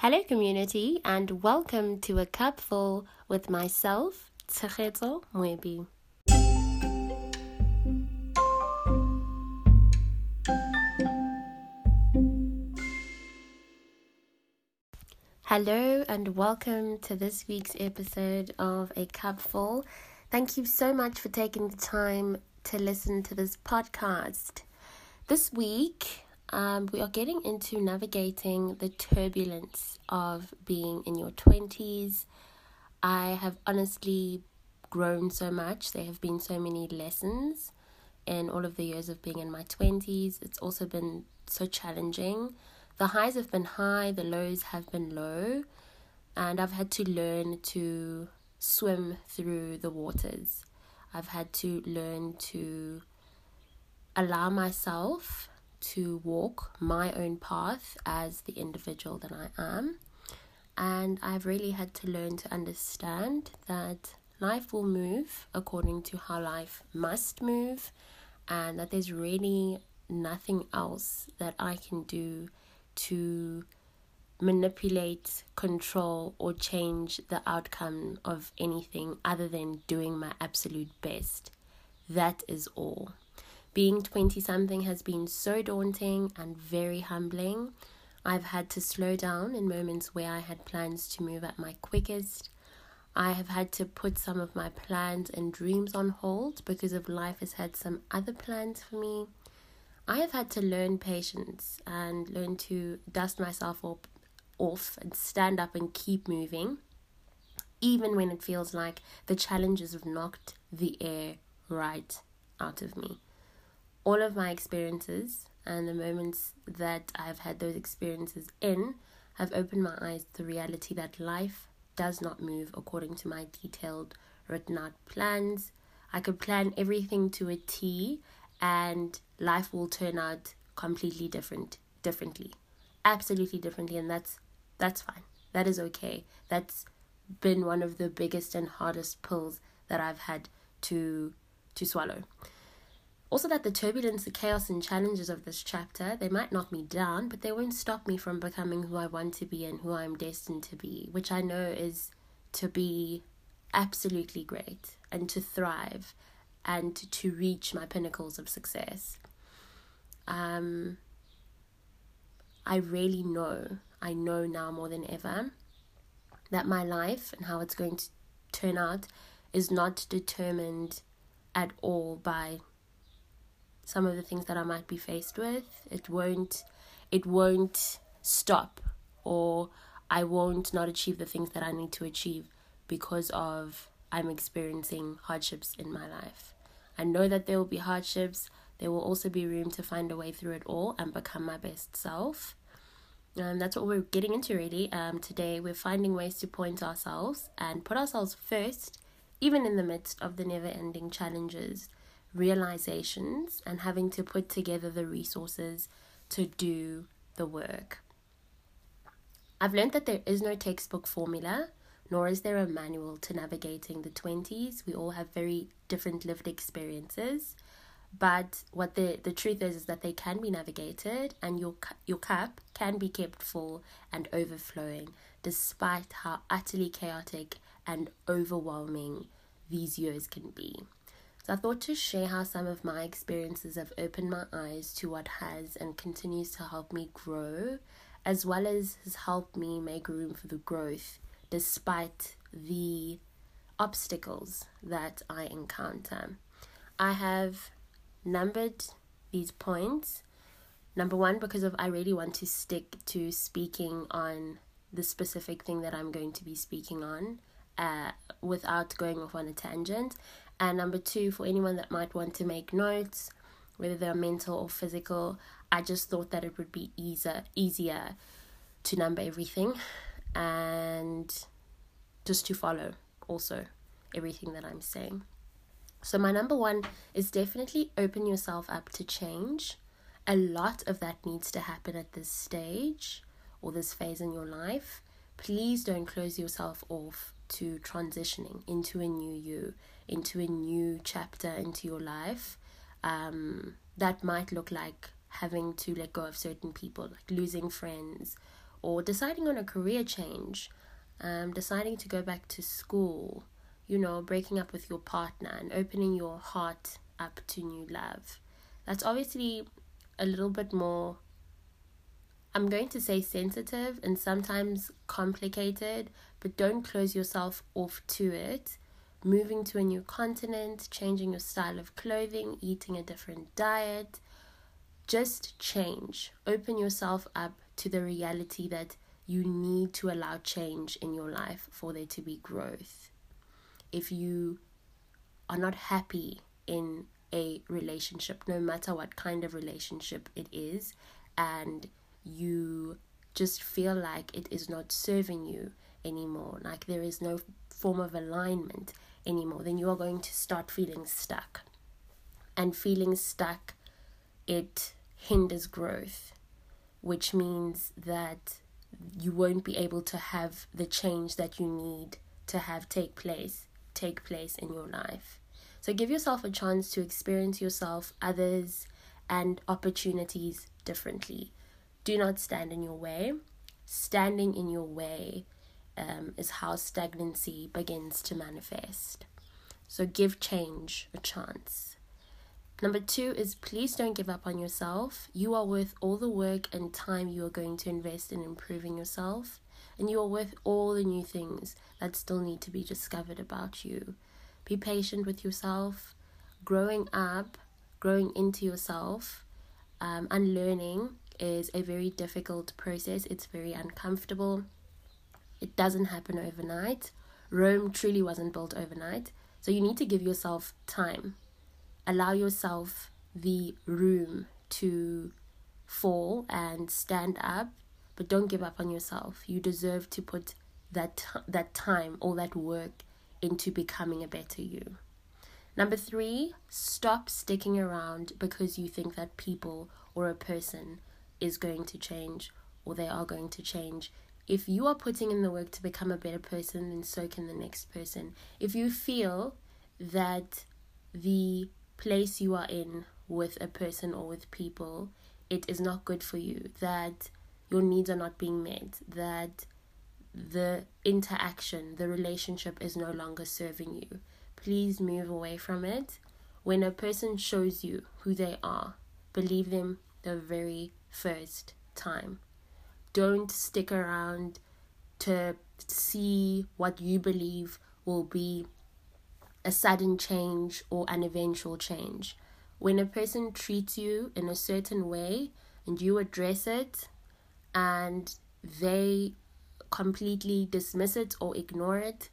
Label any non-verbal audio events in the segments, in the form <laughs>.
Hello, community, and welcome to A Cupful with myself, Tshegetso Mwebi. Hello, and welcome to this week's episode of A Cupful. Thank you so much for taking the time to listen to this podcast. This week, um, we are getting into navigating the turbulence of being in your 20s. I have honestly grown so much. There have been so many lessons in all of the years of being in my 20s. It's also been so challenging. The highs have been high, the lows have been low, and I've had to learn to swim through the waters. I've had to learn to allow myself to walk my own path as the individual that I am. And I've really had to learn to understand that life will move according to how life must move, and that there's really nothing else that I can do to manipulate, control, or change the outcome of anything other than doing my absolute best. That is all. Being 20 something has been so daunting and very humbling. I've had to slow down in moments where I had plans to move at my quickest. I have had to put some of my plans and dreams on hold because of life has had some other plans for me. I have had to learn patience and learn to dust myself off, off and stand up and keep moving, even when it feels like the challenges have knocked the air right out of me all of my experiences and the moments that I've had those experiences in have opened my eyes to the reality that life does not move according to my detailed written out plans. I could plan everything to a T and life will turn out completely different differently. Absolutely differently and that's that's fine. That is okay. That's been one of the biggest and hardest pills that I've had to to swallow. Also, that the turbulence, the chaos, and challenges of this chapter, they might knock me down, but they won't stop me from becoming who I want to be and who I'm destined to be, which I know is to be absolutely great and to thrive and to reach my pinnacles of success. Um, I really know, I know now more than ever, that my life and how it's going to turn out is not determined at all by some of the things that I might be faced with. It won't it won't stop or I won't not achieve the things that I need to achieve because of I'm experiencing hardships in my life. I know that there will be hardships. There will also be room to find a way through it all and become my best self. And that's what we're getting into really. Um, today we're finding ways to point ourselves and put ourselves first, even in the midst of the never ending challenges realizations and having to put together the resources to do the work. I've learned that there is no textbook formula, nor is there a manual to navigating the 20s. We all have very different lived experiences. But what the, the truth is is that they can be navigated and your your cup can be kept full and overflowing despite how utterly chaotic and overwhelming these years can be. So I thought to share how some of my experiences have opened my eyes to what has and continues to help me grow, as well as has helped me make room for the growth despite the obstacles that I encounter. I have numbered these points. Number one, because of I really want to stick to speaking on the specific thing that I'm going to be speaking on uh, without going off on a tangent. And number two, for anyone that might want to make notes, whether they're mental or physical, I just thought that it would be easier easier to number everything and just to follow also everything that I'm saying. So my number one is definitely open yourself up to change. A lot of that needs to happen at this stage or this phase in your life. Please don't close yourself off to transitioning into a new you, into a new chapter into your life. Um, that might look like having to let go of certain people, like losing friends, or deciding on a career change, um, deciding to go back to school, you know, breaking up with your partner and opening your heart up to new love. That's obviously a little bit more, I'm going to say sensitive and sometimes complicated, but don't close yourself off to it. Moving to a new continent, changing your style of clothing, eating a different diet, just change. Open yourself up to the reality that you need to allow change in your life for there to be growth. If you are not happy in a relationship, no matter what kind of relationship it is, and you just feel like it is not serving you anymore, like there is no form of alignment anymore, then you are going to start feeling stuck. And feeling stuck, it hinders growth, which means that you won't be able to have the change that you need to have take place take place in your life. So give yourself a chance to experience yourself, others, and opportunities differently. Do not stand in your way. Standing in your way um, is how stagnancy begins to manifest. So give change a chance. Number two is please don't give up on yourself. You are worth all the work and time you are going to invest in improving yourself, and you are worth all the new things that still need to be discovered about you. Be patient with yourself. Growing up, growing into yourself, um, unlearning is a very difficult process. It's very uncomfortable. It doesn't happen overnight. Rome truly wasn't built overnight. So you need to give yourself time. Allow yourself the room to fall and stand up, but don't give up on yourself. You deserve to put that that time all that work into becoming a better you. Number three, stop sticking around because you think that people or a person is going to change or they are going to change. If you are putting in the work to become a better person, then so can the next person. If you feel that the place you are in with a person or with people, it is not good for you, that your needs are not being met, that the interaction, the relationship is no longer serving you. Please move away from it. When a person shows you who they are, believe them the very first time. Don't stick around to see what you believe will be a sudden change or an eventual change. When a person treats you in a certain way and you address it and they completely dismiss it or ignore it,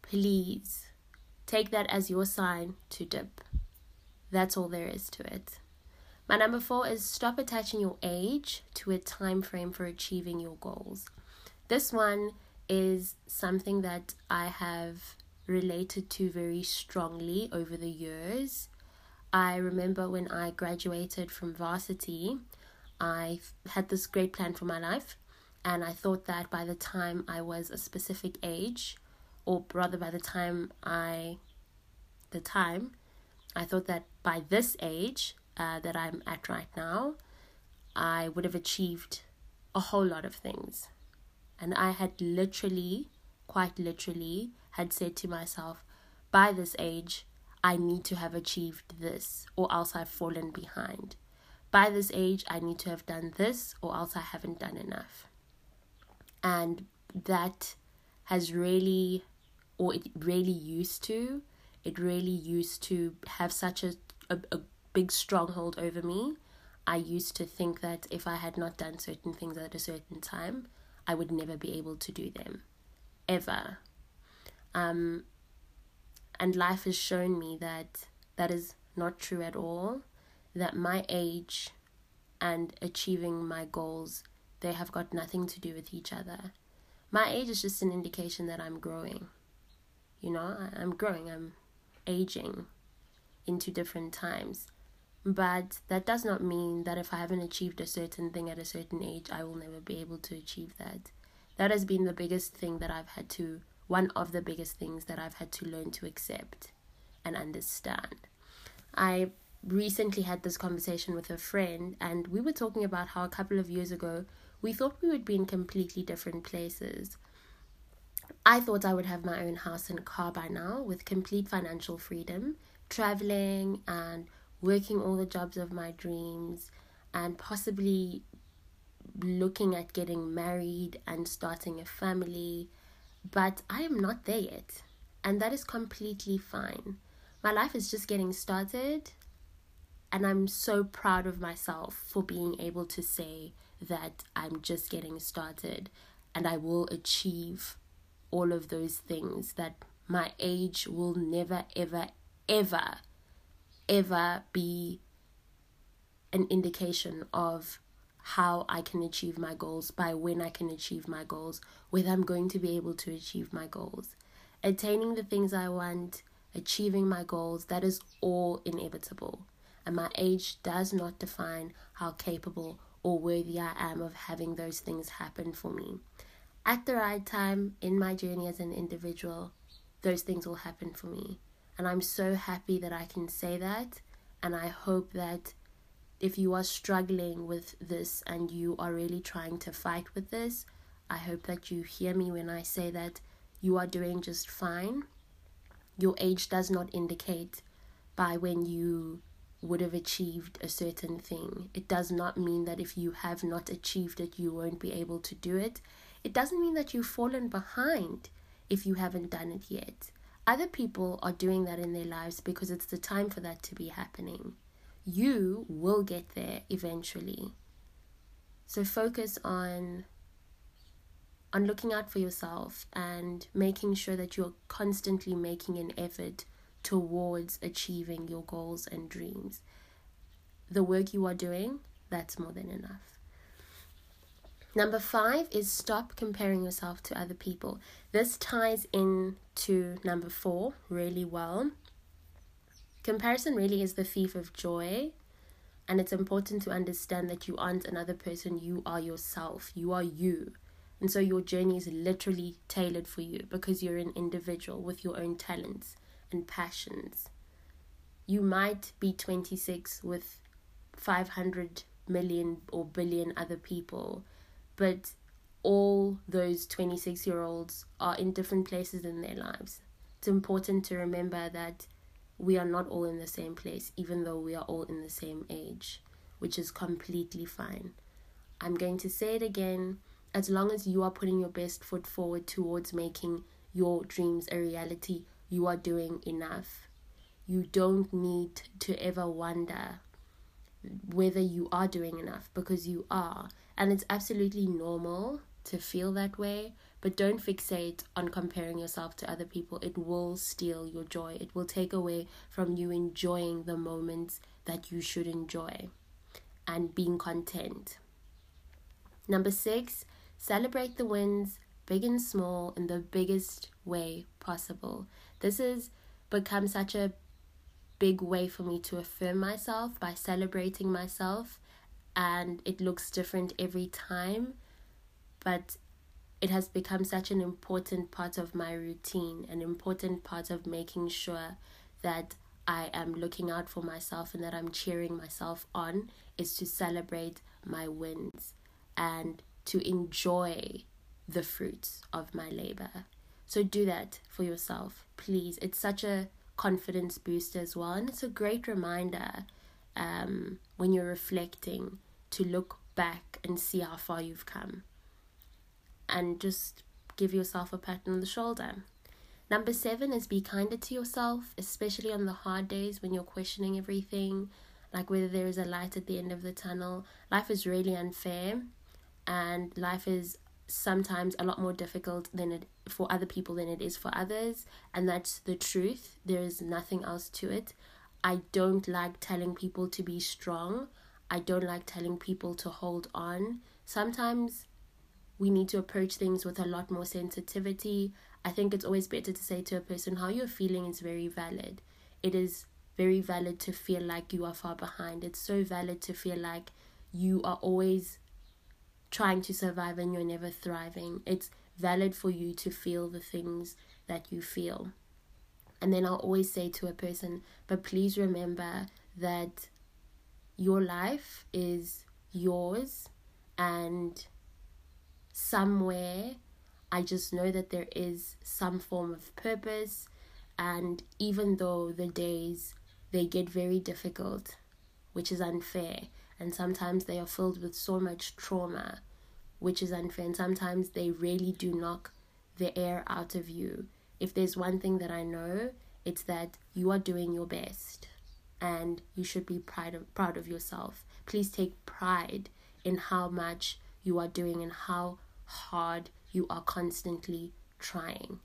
please take that as your sign to dip. That's all there is to it. My number four is stop attaching your age to a time frame for achieving your goals. This one is something that I have related to very strongly over the years. I remember when I graduated from varsity, I had this great plan for my life and I thought that by the time I was a specific age, or rather by the time I, the time, I thought that by this age uh, that I'm at right now, I would have achieved a whole lot of things. And I had literally, quite literally, had said to myself, by this age, I need to have achieved this, or else I've fallen behind. By this age, I need to have done this, or else I haven't done enough and that has really or it really used to it really used to have such a, a, a big stronghold over me i used to think that if i had not done certain things at a certain time i would never be able to do them ever um and life has shown me that that is not true at all that my age and achieving my goals they have got nothing to do with each other. My age is just an indication that I'm growing. You know, I'm growing, I'm aging into different times. But that does not mean that if I haven't achieved a certain thing at a certain age, I will never be able to achieve that. That has been the biggest thing that I've had to, one of the biggest things that I've had to learn to accept and understand. I recently had this conversation with a friend, and we were talking about how a couple of years ago we thought we would be in completely different places. I thought I would have my own house and car by now with complete financial freedom, traveling and working all the jobs of my dreams, and possibly looking at getting married and starting a family. But I am not there yet, and that is completely fine. My life is just getting started, and I'm so proud of myself for being able to say that I'm just getting started and I will achieve all of those things that my age will never, ever, ever, ever be an indication of how I can achieve my goals, by when I can achieve my goals, whether I'm going to be able to achieve my goals. Attaining the things I want, achieving my goals, that is all inevitable. And my age does not define how capable or worthy I am of having those things happen for me at the right time in my journey as an individual, those things will happen for me. And I'm so happy that I can say that. And I hope that if you are struggling with this and you are really trying to fight with this, I hope that you hear me when I say that you are doing just fine. Your age does not indicate by when you would have achieved a certain thing. It does not mean that if you have not achieved it, you won't be able to do it. It doesn't mean that you've fallen behind if you haven't done it yet. Other people are doing that in their lives because it's the time for that to be happening. You will get there eventually. So focus on on looking out for yourself and making sure that you're constantly making an effort towards achieving your goals and dreams. The work you are doing, that's more than enough. Number five is stop comparing yourself to other people. This ties in to number four really well. Comparison really is the thief of joy, and it's important to understand that you aren't another person, you are yourself, you are you. And so your journey is literally tailored for you because you're an individual with your own talents and passions. You might be 26 with 500 million or billion other people but all those 26 year olds are in different places in their lives. It's important to remember that we are not all in the same place, even though we are all in the same age, which is completely fine. I'm going to say it again as long as you are putting your best foot forward towards making your dreams a reality, you are doing enough. You don't need to ever wonder whether you are doing enough because you are. And it's absolutely normal to feel that way, but don't fixate on comparing yourself to other people. It will steal your joy, it will take away from you enjoying the moments that you should enjoy and being content. Number six, celebrate the wins, big and small, in the biggest way possible. This has become such a big way for me to affirm myself by celebrating myself and it looks different every time but it has become such an important part of my routine an important part of making sure that I am looking out for myself and that I'm cheering myself on is to celebrate my wins and to enjoy the fruits of my labor. So do that for yourself, please. It's such a confidence boost as well. And it's a great reminder um, when you're reflecting to look back and see how far you've come and just give yourself a pat on the shoulder. Number seven is be kinder to yourself, especially on the hard days when you're questioning everything, like whether there is a light at the end of the tunnel. Life is really unfair, and life is sometimes a lot more difficult than it for other people than it is for others and that's the truth there is nothing else to it i don't like telling people to be strong. I don't like telling people to hold on. Sometimes we need to approach things with a lot more sensitivity. I think it's always better to say to a person how you're feeling is very valid. It is very valid to feel like you are far behind. It's so valid to feel like you are always trying to survive and you're never thriving. It's valid for you to feel the things that you feel. And then I'll always say to a person, but please remember that your life is yours and somewhere I just know that there is some form of purpose. And even though the days they get very difficult, which is unfair, and sometimes they are filled with so much trauma, which is unfair, and sometimes they really do knock the air out of you. If there's one thing that I know, it's that you are doing your best and you should be proud of, proud of yourself. Please take pride in how much you are doing and how hard you are constantly trying.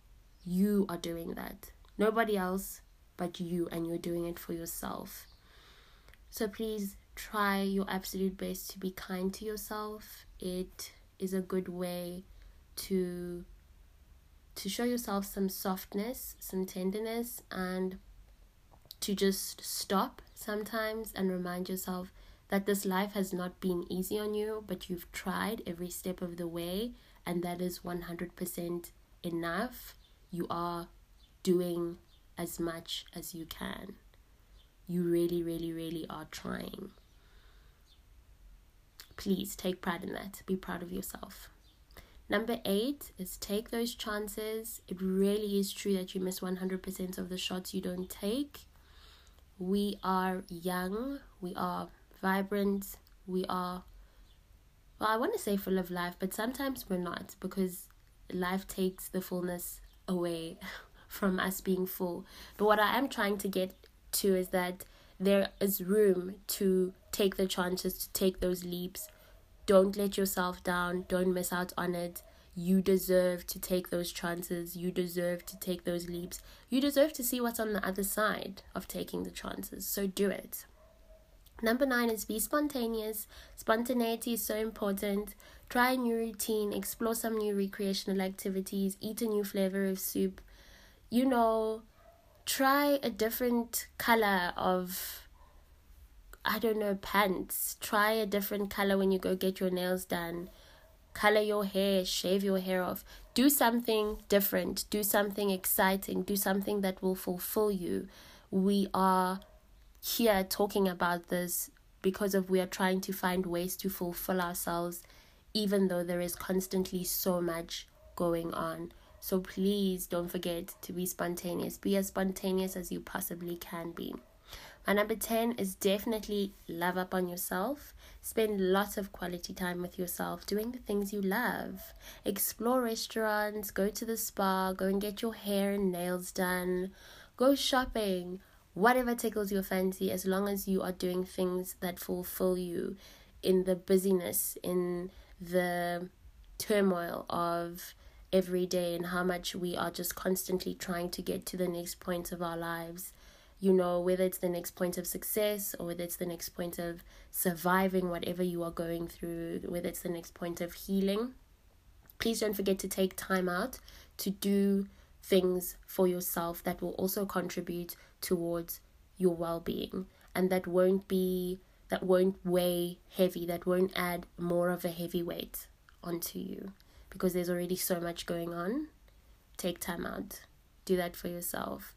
You are doing that nobody else but you, and you're doing it for yourself. So please try your absolute best to be kind to yourself. It is a good way to to show yourself some softness, some tenderness and to just stop sometimes and remind yourself that this life has not been easy on you, but you've tried every step of the way, and that is 100% enough. You are doing as much as you can. You really, really, really are trying. Please take pride in that. Be proud of yourself. Number eight is take those chances. It really is true that you miss 100% of the shots you don't take. We are young, we are vibrant, we are, well, I want to say full of life, but sometimes we're not because life takes the fullness away <laughs> from us being full. But what I am trying to get to is that there is room to take the chances, to take those leaps. Don't let yourself down. Don't miss out on it. You deserve to take those chances. You deserve to take those leaps. You deserve to see what's on the other side of taking the chances. So do it. Number nine is be spontaneous. Spontaneity is so important. Try a new routine, explore some new recreational activities, eat a new flavor of soup, you know, try a different color of I don't know, pants. Try a different color when you go get your nails done. Color your hair, shave your hair off. Do something different. Do something exciting. Do something that will fulfill you. We are here talking about this because of we are trying to find ways to fulfill ourselves even though there is constantly so much going on. So please don't forget to be spontaneous. Be as spontaneous as you possibly can be. And number 10 is definitely love up on yourself. Spend lots of quality time with yourself doing the things you love. Explore restaurants, go to the spa, go and get your hair and nails done, go shopping, whatever tickles your fancy, as long as you are doing things that fulfill you in the busyness, in the turmoil of every day and how much we are just constantly trying to get to the next point of our lives. You know, whether it's the next point of success or whether it's the next point of surviving whatever you are going through, whether it's the next point of healing. Please don't forget to take time out to do things for yourself that will also contribute towards your well-being and that won't be that won't weigh heavy that won't add more of a heavy weight onto you because there's already so much going on. Take time out. Do that for yourself.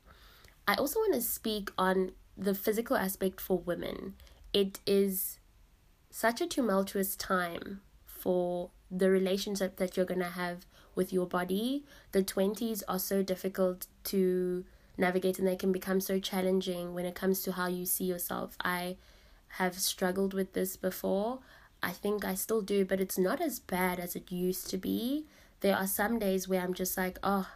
I also want to speak on the physical aspect for women. It is such a tumultuous time for the relationship that you're going to have with your body. The 20s are so difficult to navigate and they can become so challenging when it comes to how you see yourself. I have struggled with this before. I think I still do, but it's not as bad as it used to be. There are some days where I'm just like, oh,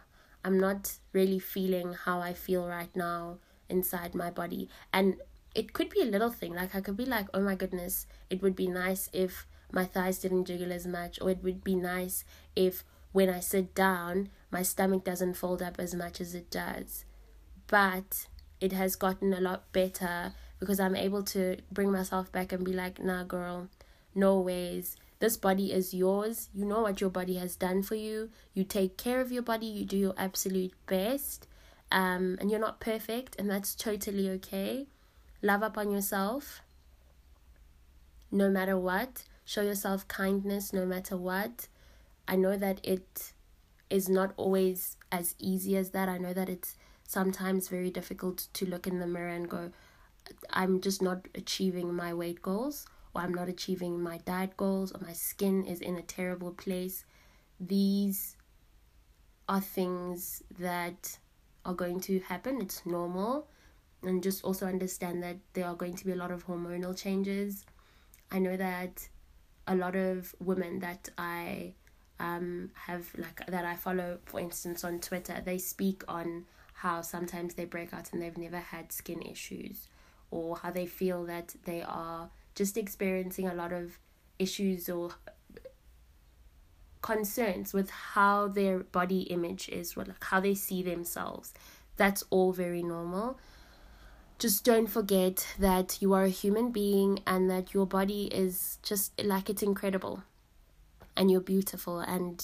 I'm not really feeling how I feel right now inside my body. And it could be a little thing. Like, I could be like, oh my goodness, it would be nice if my thighs didn't jiggle as much, or it would be nice if when I sit down, my stomach doesn't fold up as much as it does. But it has gotten a lot better because I'm able to bring myself back and be like, nah, girl, no ways. This body is yours. You know what your body has done for you. You take care of your body. You do your absolute best. Um, and you're not perfect, and that's totally okay. Love up on yourself no matter what. Show yourself kindness no matter what. I know that it is not always as easy as that. I know that it's sometimes very difficult to look in the mirror and go, I'm just not achieving my weight goals or I'm not achieving my diet goals or my skin is in a terrible place. these are things that are going to happen. It's normal. And just also understand that there are going to be a lot of hormonal changes. I know that a lot of women that I um have like that I follow for instance on Twitter, they speak on how sometimes they break out and they've never had skin issues or how they feel that they are just experiencing a lot of issues or concerns with how their body image is, like how they see themselves. That's all very normal. Just don't forget that you are a human being and that your body is just like it's incredible and you're beautiful. And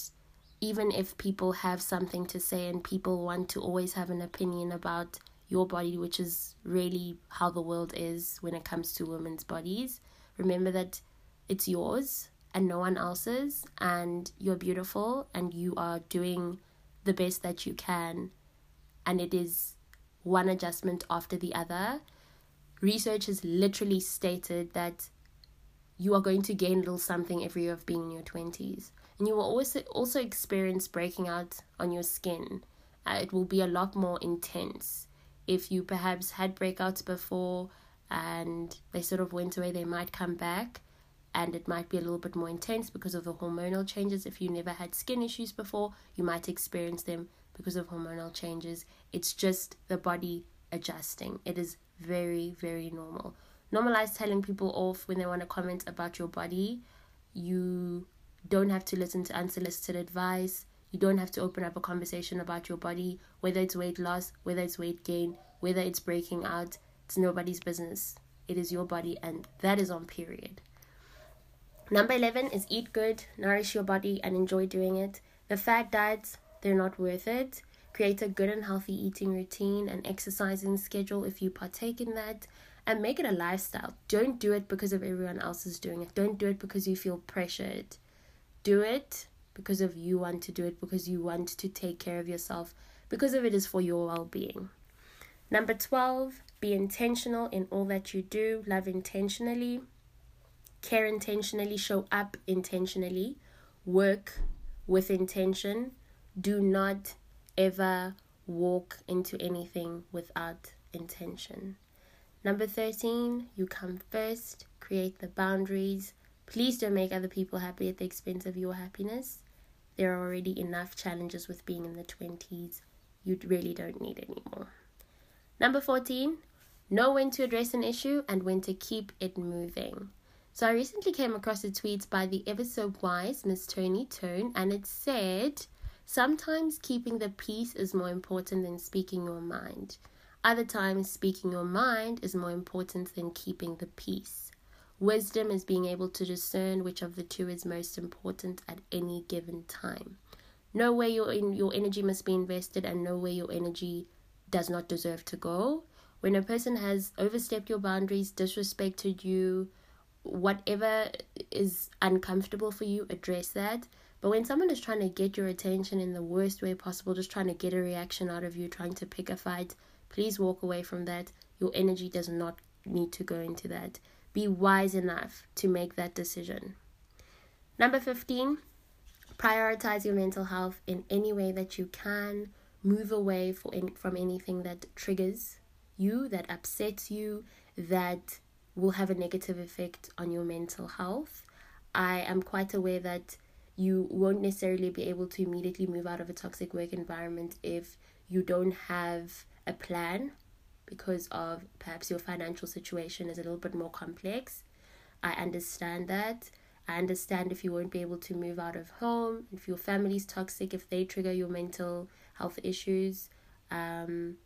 even if people have something to say and people want to always have an opinion about your body, which is really how the world is when it comes to women's bodies, remember that it's yours and no one else's, and you're beautiful and you are doing the best that you can, and it is one adjustment after the other. Research has literally stated that you are going to gain a little something every year of being in your 20s. And you will also, also experience breaking out on your skin. Uh, it will be a lot more intense. If you perhaps had breakouts before and they sort of went away, they might come back and it might be a little bit more intense because of the hormonal changes. If you never had skin issues before, you might experience them because of hormonal changes. It's just the body adjusting. It is very, very normal. Normalize telling people off when they want to comment about your body. You don't have to listen to unsolicited advice. You don't have to open up a conversation about your body, whether it's weight loss, whether it's weight gain, whether it's breaking out. It's nobody's business. It is your body, and that is on period. Number 11 is eat good, nourish your body, and enjoy doing it. The fad diets, they're not worth it. Create a good and healthy eating routine and exercising schedule if you partake in that, and make it a lifestyle. Don't do it because of everyone else is doing it. Don't do it because you feel pressured. Do it because of you want to do it, because you want to take care of yourself, because of it is for your well being. Number 12, be intentional in all that you do. Love intentionally care intentionally, show up intentionally, work with intention. Do not ever walk into anything without intention. Number 13, you come first, create the boundaries. Please don't make other people happy at the expense of your happiness. There are already enough challenges with being in the 20s. You really don't need any more. Number 14, know when to address an issue and when to keep it moving. So I recently came across a tweet by the ever so wise Miss Tony Tone, and it said, Sometimes keeping the peace is more important than speaking your mind. Other times, speaking your mind is more important than keeping the peace. Wisdom is being able to discern which of the two is most important at any given time. Know where your, your energy must be invested and know where your energy does not deserve to go. When a person has overstepped your boundaries, disrespected you, whatever is uncomfortable for you, address that. But when someone is trying to get your attention in the worst way possible, just trying to get a reaction out of you, trying to pick a fight, please walk away from that. Your energy does not need to go into that. Be wise enough to make that decision. Number 15, prioritize your mental health in any way that you can. Move away from anything that triggers you, that upsets you, that will have a negative effect on your mental health. I am quite aware that you won't necessarily be able to immediately move out of a toxic work environment if you don't have a plan because of perhaps your financial situation is a little bit more complex. I understand that. I understand if you won't be able to move out of home, if your family's toxic, if they trigger your mental health issues. Um,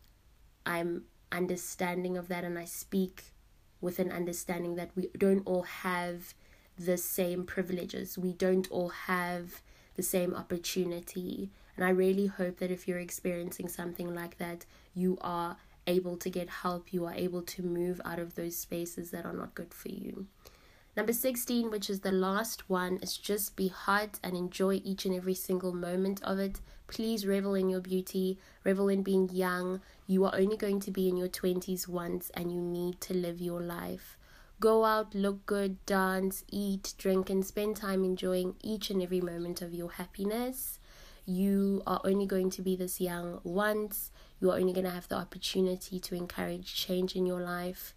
I'm understanding of that and I speak with an understanding that we don't all have the same privileges. We don't all have the same opportunity. And I really hope that if you're experiencing something like that, you are able to get help, you are able to move out of those spaces that are not good for you. Number 16, which is the last one, is just be hot and enjoy each and every single moment of it. Please revel in your beauty, revel in being young. You are only going to be in your 20s once and you need to live your life. Go out, look good, dance, eat, drink, and spend time enjoying each and every moment of your happiness. You are only going to be this young once. You are only going to have the opportunity to encourage change in your life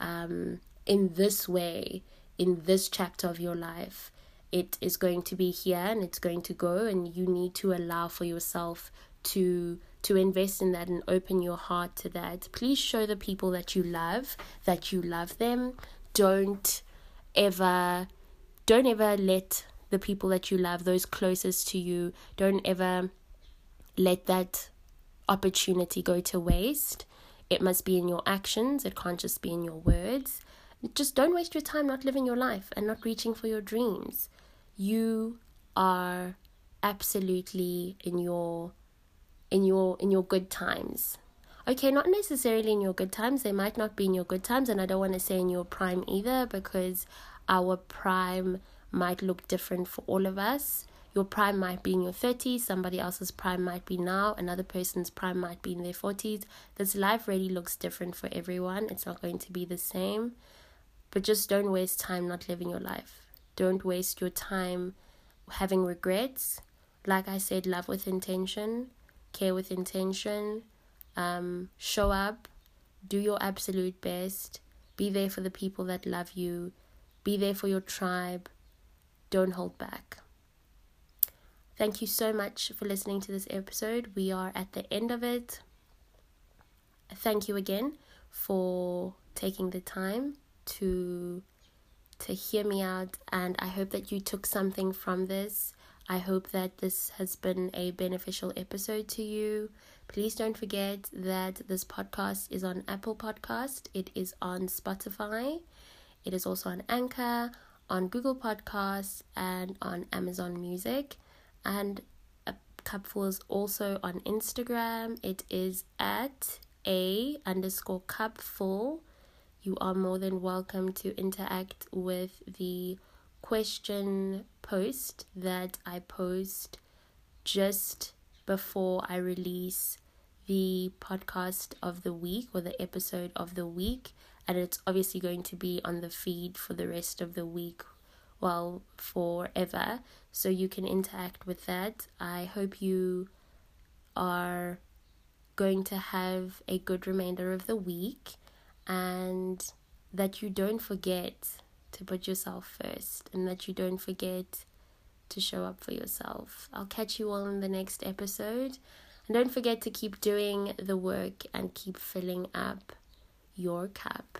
um, in this way, in this chapter of your life. It is going to be here and it's going to go, and you need to allow for yourself to to invest in that and open your heart to that. Please show the people that you love that you love them. Don't ever don't ever let the people that you love, those closest to you, don't ever let that opportunity go to waste. It must be in your actions, it can't just be in your words. Just don't waste your time not living your life and not reaching for your dreams. You are absolutely in your in your in your good times. Okay, not necessarily in your good times. They might not be in your good times and I don't want to say in your prime either because our prime might look different for all of us. Your prime might be in your 30s, somebody else's prime might be now, another person's prime might be in their 40s. This life really looks different for everyone. It's not going to be the same. But just don't waste time not living your life. Don't waste your time having regrets. Like I said, love with intention, care with intention, um, show up, do your absolute best, be there for the people that love you, be there for your tribe. Don't hold back. Thank you so much for listening to this episode. We are at the end of it. Thank you again for taking the time to to hear me out and I hope that you took something from this. I hope that this has been a beneficial episode to you. Please don't forget that this podcast is on Apple Podcast. It is on Spotify. It is also on Anchor, on Google Podcasts, and on Amazon Music and a cupful is also on Instagram. It is at a underscore cupful. You are more than welcome to interact with the question post that I post just before I release the podcast of the week or the episode of the week. And it's obviously going to be on the feed for the rest of the week well forever so you can interact with that i hope you are going to have a good remainder of the week and that you don't forget to put yourself first and that you don't forget to show up for yourself. I'll catch you all in the next episode. And don't forget to keep doing the work and keep filling up your cup.